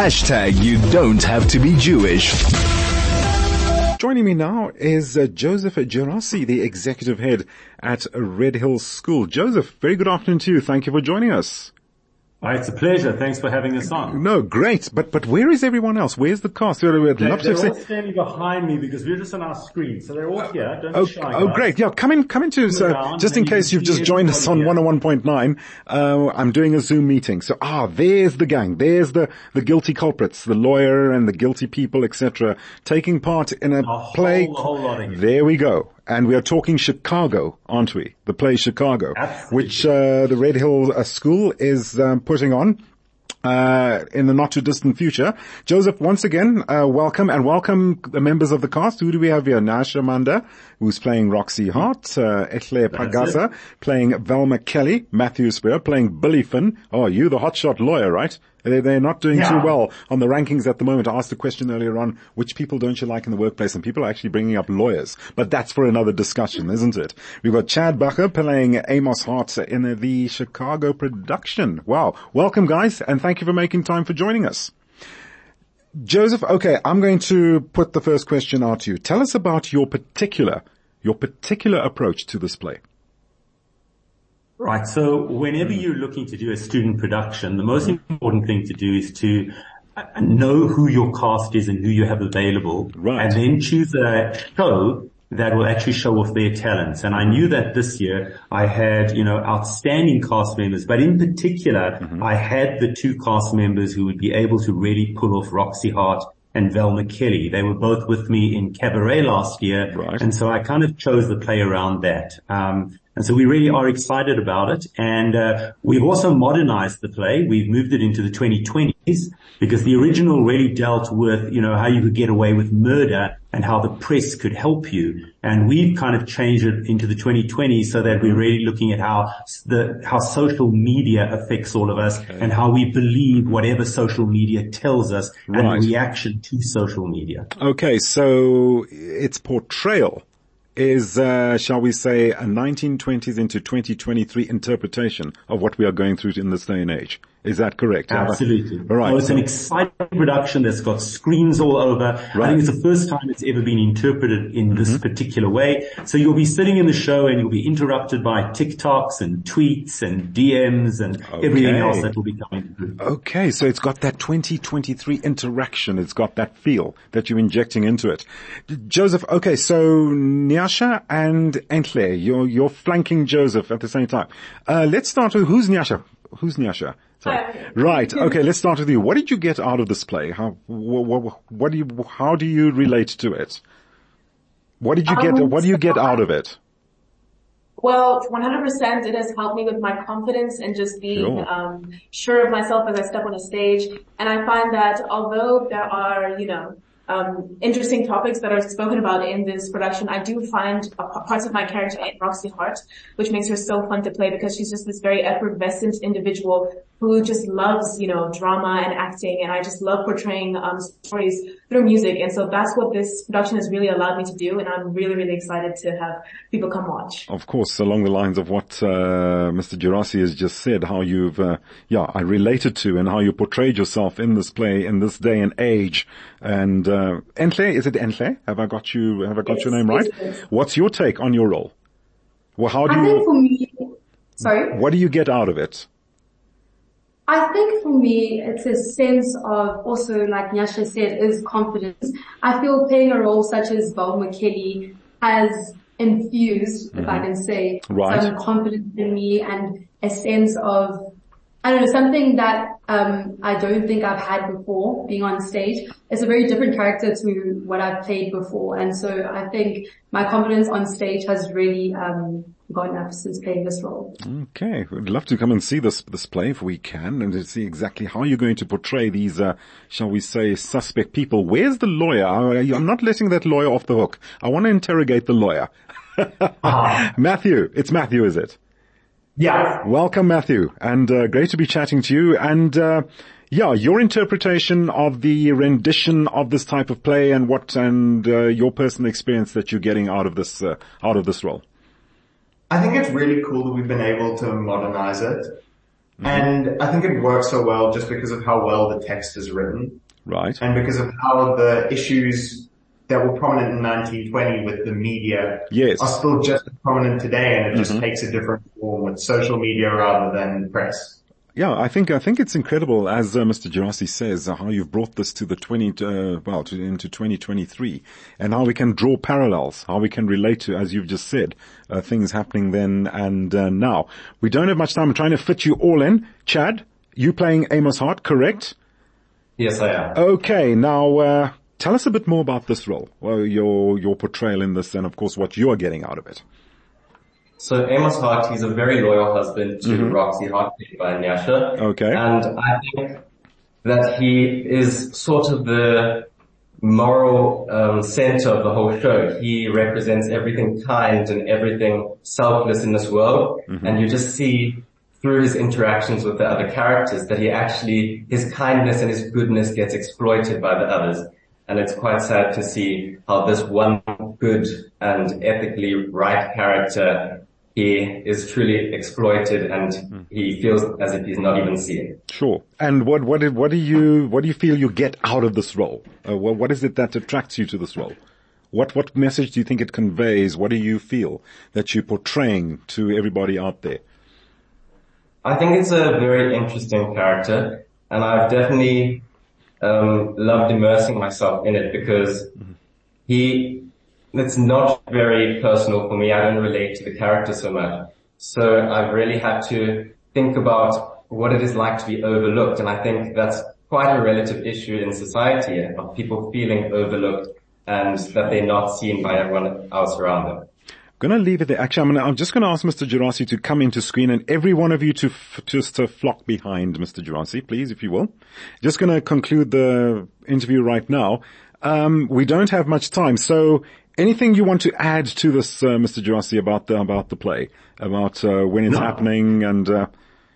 Hashtag you don't have to be Jewish. Joining me now is uh, Joseph Gerassi, the executive head at Red Hills School. Joseph, very good afternoon to you. Thank you for joining us. Oh, it's a pleasure. Thanks for having us on. No, great. But but where is everyone else? Where's the cast? We'd love they're, they're all standing behind me because we're just on our screen, so they're all here. Don't oh, shy, oh great. Yeah, come in, come into, so just in case you've just joined us on 101.9, uh, I'm doing a Zoom meeting. So, ah, there's the gang. There's the, the guilty culprits, the lawyer and the guilty people, etc., taking part in a, a play. Whole, whole lot of there we go. And we are talking Chicago, aren't we? The play Chicago, Absolutely. which uh, the Redhill uh, School is um, putting on uh, in the not too distant future. Joseph, once again, uh, welcome and welcome the members of the cast. Who do we have here? Nyasha Manda, who's playing Roxie Hart, uh, Enhle Pagasa, playing Velma Kelly, Matthew Spira, playing Billy Flynn. Oh, you the hotshot lawyer, right? They're not doing yeah. too well on the rankings at the moment. I asked a question earlier on, which people don't you like in the workplace? And people are actually bringing up lawyers. But that's for another discussion, isn't it? We've got Chad Bacher playing Amos Hart in the Chicago production. Wow. Welcome guys and thank you for making time for joining us. Joseph, okay, I'm going to put the first question out to you. Tell us about your particular, your particular approach to this play. Right. So whenever you're looking to do a student production, the most important thing to do is to uh, know who your cast is and who you have available. Right. And then choose a show that will actually show off their talents. And I knew that this year I had, you know, outstanding cast members, but in particular, mm-hmm. I had the two cast members who would be able to really pull off Roxie Hart and Velma Kelly. They were both with me in Cabaret last year. Right. And so I kind of chose the play around that. Um, and so we really are excited about it. And uh, we've also modernized the play. We've moved it into the 2020s because the original really dealt with, you know, how you could get away with murder and how the press could help you. And we've kind of changed it into the 2020s so that we're really looking at how the, how social media affects all of us okay. and how we believe whatever social media tells us right. and the reaction to social media. Okay. So it's portrayal is, uh, shall we say, a 1920s into 2023 interpretation of what we are going through in this day and age. Is that correct? Absolutely. All right. It's an exciting production that's got screens all over. Right. I think it's the first time it's ever been interpreted in this mm-hmm. particular way. So you'll be sitting in the show and you'll be interrupted by TikToks and tweets and DMs and okay. everything else that will be coming through. Okay. So it's got that 2023 interaction. It's got that feel that you're injecting into it. Joseph, okay. So Nyasha and Enhle, you're, you're flanking Joseph at the same time. Uh, let's start with who's Nyasha? Who's Nyasha? Right. Okay. Let's start with you. What did you get out of this play? How, what, what do you, how do you relate to it? What did you get, um, what do you get out of it? Well, 100% it has helped me with my confidence and just being sure. Um, sure of myself as I step on a stage. And I find that although there are, you know, um, interesting topics that are spoken about in this production. I do find parts of my character in Roxie Hart, which makes her so fun to play because she's just this very effervescent individual who just loves, you know, drama and acting and I just love portraying um, stories through music. And so that's what this production has really allowed me to do and I'm really, really excited to have people come watch. Of course, along the lines of what uh, Mr. Gerassi has just said, how you've, uh, yeah, I related to and how you portrayed yourself in this play in this day and age. And uh, Enhle, is it Enhle? Have I got you, have I got yes, your name right? Yes, What's your take on your role? Well, how do I you, think for me, sorry? What do you get out of it? I think for me, it's a sense of also, like Nyasha said, is confidence. I feel playing a role such as Velma Kelly has infused, mm-hmm. if I mm-hmm. can say, right. some confidence in me and a sense of I don't know, something that um, I don't think I've had before being on stage. It's a very different character to what I've played before. And so I think my confidence on stage has really um, gone up since playing this role. Okay. We'd love to come and see this, this play if we can and to see exactly how you're going to portray these, uh, shall we say, suspect people. Where's the lawyer? I'm not letting that lawyer off the hook. I want to interrogate the lawyer. uh-huh. Matthew. It's Matthew, is it? Yeah. Welcome, Matthew, and uh, great to be chatting to you. And uh, yeah, your interpretation of the rendition of this type of play and what and uh, your personal experience that you're getting out of this uh, out of this role. I think it's really cool that we've been able to modernize it. Mm-hmm. And I think it works so well just because of how well the text is written. Right. And because of how the issues that were prominent in 1920 with the media yes. are still just as prominent today and it just mm-hmm. takes a different form with social media rather than press. Yeah, I think I think it's incredible, as uh, Mr. Gerassi says, uh, how you've brought this to the 20 uh, well to, into 2023, and how we can draw parallels, how we can relate to, as you've just said, uh, things happening then and uh, now. We don't have much time. I'm trying to fit you all in. Chad, you playing Amos Hart, correct? Yes, I am. Okay, now uh, tell us a bit more about this role, well, your your portrayal in this, and of course what you are getting out of it. So Amos Hart, he's a very loyal husband to mm-hmm. Roxie Hart, played by Nyasha. Okay. And I think that he is sort of the moral um, center of the whole show. He represents everything kind and everything selfless in this world. Mm-hmm. And you just see through his interactions with the other characters that he actually, his kindness and his goodness gets exploited by the others. And it's quite sad to see how this one good and ethically right character he is truly exploited and mm. he feels as if he's not even seen. Sure. And what, what, what do you, what do you feel you get out of this role? Uh, what, what is it that attracts you to this role? What, what message do you think it conveys? What do you feel that you're portraying to everybody out there? I think it's a very interesting character and I've definitely, um, loved immersing myself in it because mm-hmm. he it's not very personal for me. I don't relate to the character so much. So I've really had to think about what it is like to be overlooked. And I think that's quite a relative issue in society of people feeling overlooked and that they're not seen by everyone else around them. I'm going to leave it there. Actually, I'm, gonna, I'm just going to ask Mr. Gerassi to come into screen and every one of you to f- just to flock behind Mr. Gerassi, please, if you will. Just going to conclude the interview right now. Um, we don't have much time, so Anything you want to add to this, uh, Mr. Gerassi, about the, about the play, about uh, when it's no. happening and, uh,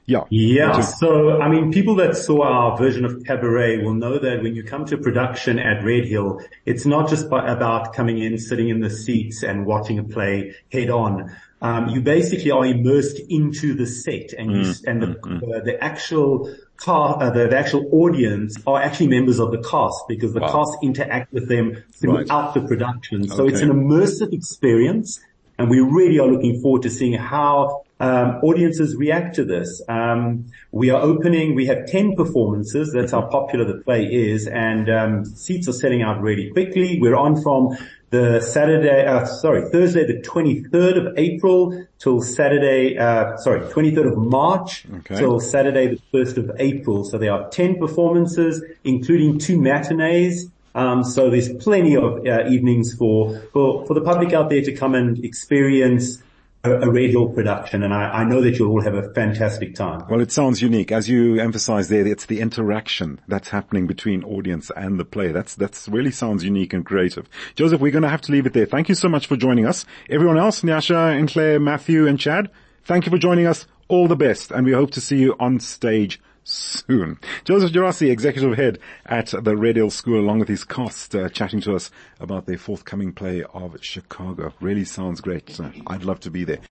yeah. Yeah. So, I mean, people that saw our version of Cabaret will know that when you come to production at Redhill, it's not just by, about coming in, sitting in the seats and watching a play head on. Um, you basically are immersed into the set and you, mm, and the, mm, mm. the actual car, uh, the, the, actual audience are actually members of the cast because the wow. cast interact with them throughout right. the production. So okay. it's an immersive experience and we really are looking forward to seeing how um, audiences react to this. Um, we are opening, we have 10 performances. That's how popular the play is and um, seats are selling out really quickly. We're on from the Saturday, uh, sorry, Thursday the 23rd of April till Saturday, uh, sorry, 23rd of March okay. till Saturday the 1st of April. So there are 10 performances, including two matinees. Um, so there's plenty of uh, evenings for, for, for the public out there to come and experience a, radio production, and I, I, know that you'll all have a fantastic time. Well, it sounds unique. As you emphasize there, it's the interaction that's happening between audience and the play. That's, that's really sounds unique and creative. Joseph, we're going to have to leave it there. Thank you so much for joining us. Everyone else, Nyasha and Claire, Matthew and Chad, thank you for joining us. All the best, and we hope to see you on stage soon. Joseph Gerassi, executive head at the Redhill School, along with his cast, uh, chatting to us about their forthcoming play of Chicago. Really sounds great. I'd love to be there.